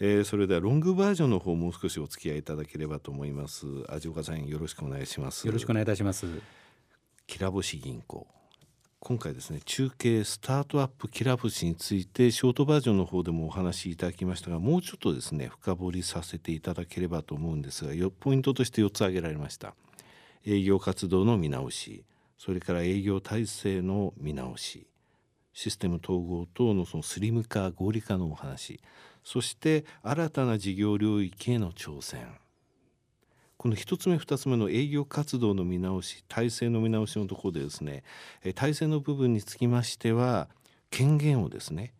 えー、それではロングバージョンの方もう少しお付き合いいただければと思います。味岡さんよろしくお願いします。よろしくお願いいたします。きらぼし銀行。今回ですね中継スタートアップきらぼしについてショートバージョンの方でもお話しいただきましたがもうちょっとですね深掘りさせていただければと思うんですがポイントとして4つ挙げられました。営業活動の見直しそれから営業体制の見直しシステム統合等のそのスリム化合理化のお話そして新たな事業領域への挑戦。この1つ目2つ目の営業活動の見直し体制の見直しのところでですね体制の部分につきましては権限をですね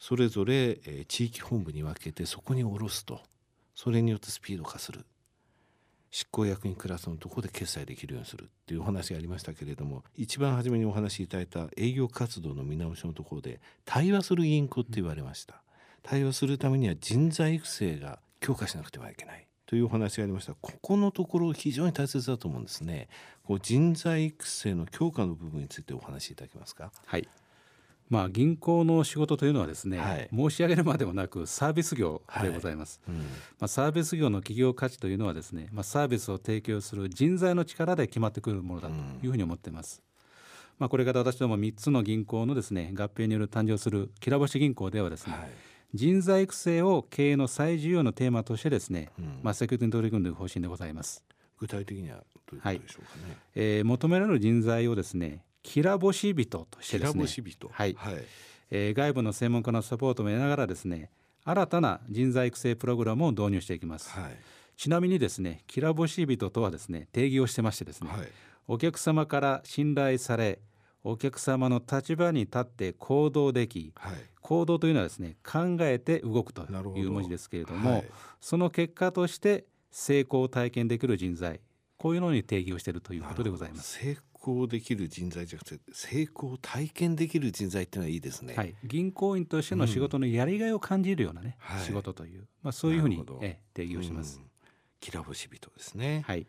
それぞれ地域本部に分けてそこに下ろすと。それによってスピード化する。執行役員クラスのところで決済できるようにする。っていうお話がありましたけれども一番初めにお話しいただいた営業活動の見直しのところで対話する銀行って言われました。対応するためには人材育成が強化しなくてはいけないというお話がありました。ここのところ非常に大切だと思うんですね。こう人材育成の強化の部分についてお話しいただけますか？はい。まあ、銀行の仕事というのはですね、はい、申し上げるまでもなくサービス業でございます、はい。うん、まあ、サービス業の企業価値というのはですね、まあ、サービスを提供する人材の力で決まってくるものだというふうに思っています、うん、まあ、これから私ども3つの銀行のですね合併による誕生するきらぼし銀行ではですね、はい人材育成を経営の最重要のテーマとしてですね、うん、まあ、積極的に取り組んでいく方針でございます。具体的にはどういうことでしょうかね。はい、えー、求められる人材をですね、きらぼし人としてですね、はい、はい、えー、外部の専門家のサポートも得ながらですね、新たな人材育成プログラムを導入していきます。はい、ちなみにですね、きらぼし人とはですね、定義をしてましてですね、はい、お客様から信頼されお客様の立場に立って行動でき、はい、行動というのはですね考えて動くという文字ですけれども、はい、その結果として成功を体験できる人材こういうのに定義をしているということでございます。成功できる人材じゃなくて成功を体験できる人材っていうのはいいですね、はい、銀行員としての仕事のやりがいを感じるようなね、うん、仕事という、まあ、そういうふうに、え定義をします。うん、きらぼし人ですね、はい、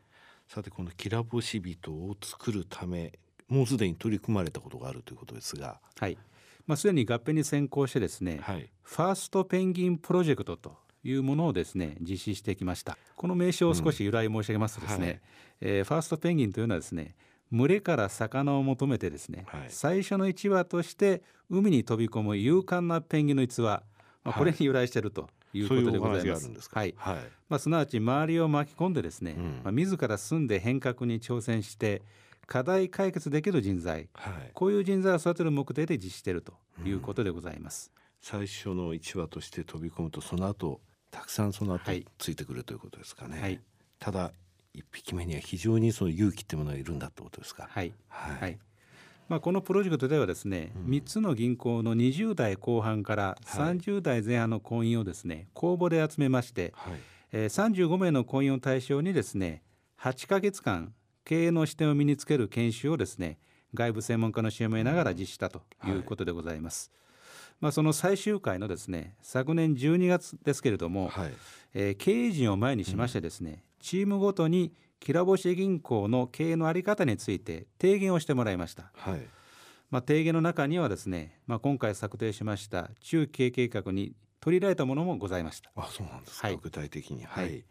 さてこのきらぼし人を作るためもうすでに取り組まれたことがあるということですが、はい。まあ、すでに合併に先行してですね、はい、ファーストペンギンプロジェクトというものをですね実施してきました。この名称を少し由来申し上げますとですね、うんはい、えー、ファーストペンギンというのはですね群れから魚を求めてですね、はい、最初の1羽として海に飛び込む勇敢なペンギンの逸話、まあ、これに由来しているということでございます。はい、はい、まあ、すなわち周りを巻き込んでですね、うん、まあ、自ら住んで変革に挑戦して課題解決できる人材、はい、こういう人材を育てる目的で実施しているということでございます、うん、最初の1話として飛び込むとその後たくさんその後ついてくるということですかね、はい、ただ1匹目には非常にその勇気っていうものがいるんだということですか。はい、はい。まあ、このプロジェクトではですね、うん、3つの銀行の20代後半から30代前半の婚姻をですね公募で集めまして、はい。えー、35名の婚姻を対象にですね8か月間経営の視点を身につける研修をですね外部専門家の支援を得ながら実施したということでございます。はい、まあ、その最終回のですね昨年12月ですけれども、はい、えー、経営陣を前にしましてですね、うん、チームごとにきらぼし銀行の経営の在り方について提言をしてもらいました。はい。まあ、提言の中にはですね、まあ、今回策定しました中期経営計画に取り入れられたものもございました。あそうなんですか、はい、具体的に、はい、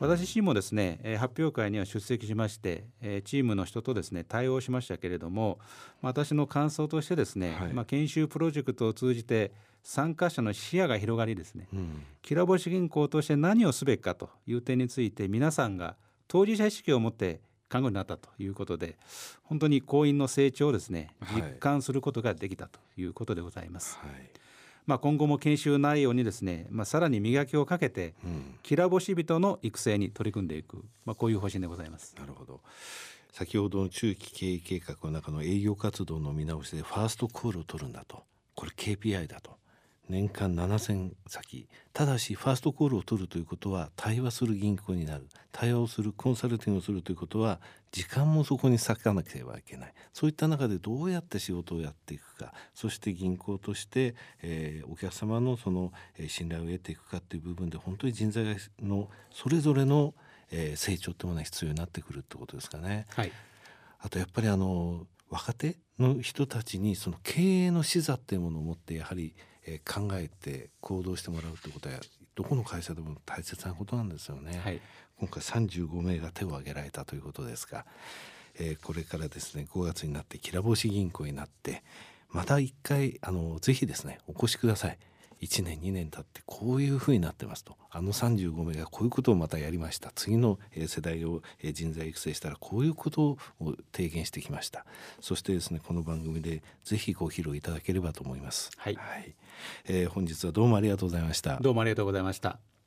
私自身もですね、え発表会には出席しまして、えチームの人とですね対応しましたけれども私の感想としてですね、はい、まあ、研修プロジェクトを通じて参加者の視野が広がりですね、うん、きらぼし銀行として何をすべきかという点について皆さんが当事者意識を持って考えになったということで本当に行員の成長をですね実感することができたということでございます。はいまあ、今後も研修内容にですね、まあ、さらに磨きをかけて、うん、きらぼし人の育成に取り組んでいく、まあ、こういう方針でございます。なるほど。先ほどの中期経営計画の中の営業活動の見直しでファーストコールを取るんだと。これ KPI だと年間7,000先ただしファーストコールを取るということは対話する銀行になる。対話をするコンサルティングをするということは時間もそこに割かなければいけない。そういった中でどうやって仕事をやっていくか。そして銀行として、えー、お客様のその、えー、信頼を得ていくかという部分で本当に人材のそれぞれの、えー、成長というものが必要になってくるってことですかね。はい、あとやっぱりあの若手の人たちにその経営の視座っていうものを持ってやはりえー、考えて行動してもらうってことはどこの会社でも大切なことなんですよね。はい、今回35名が手を挙げられたということですが、えー、これからですね5月になってきらぼし銀行になってまた一回あのぜひですねお越しください。1年2年経ってこういうふうになってますとあの35名がこういうことをまたやりました次の世代を人材育成したらこういうことを提言してきましたそしてですねこの番組でぜひご披露いただければと思います。はい、はい、えー、本日はどうもありがとうございました。どうもありがとうございました。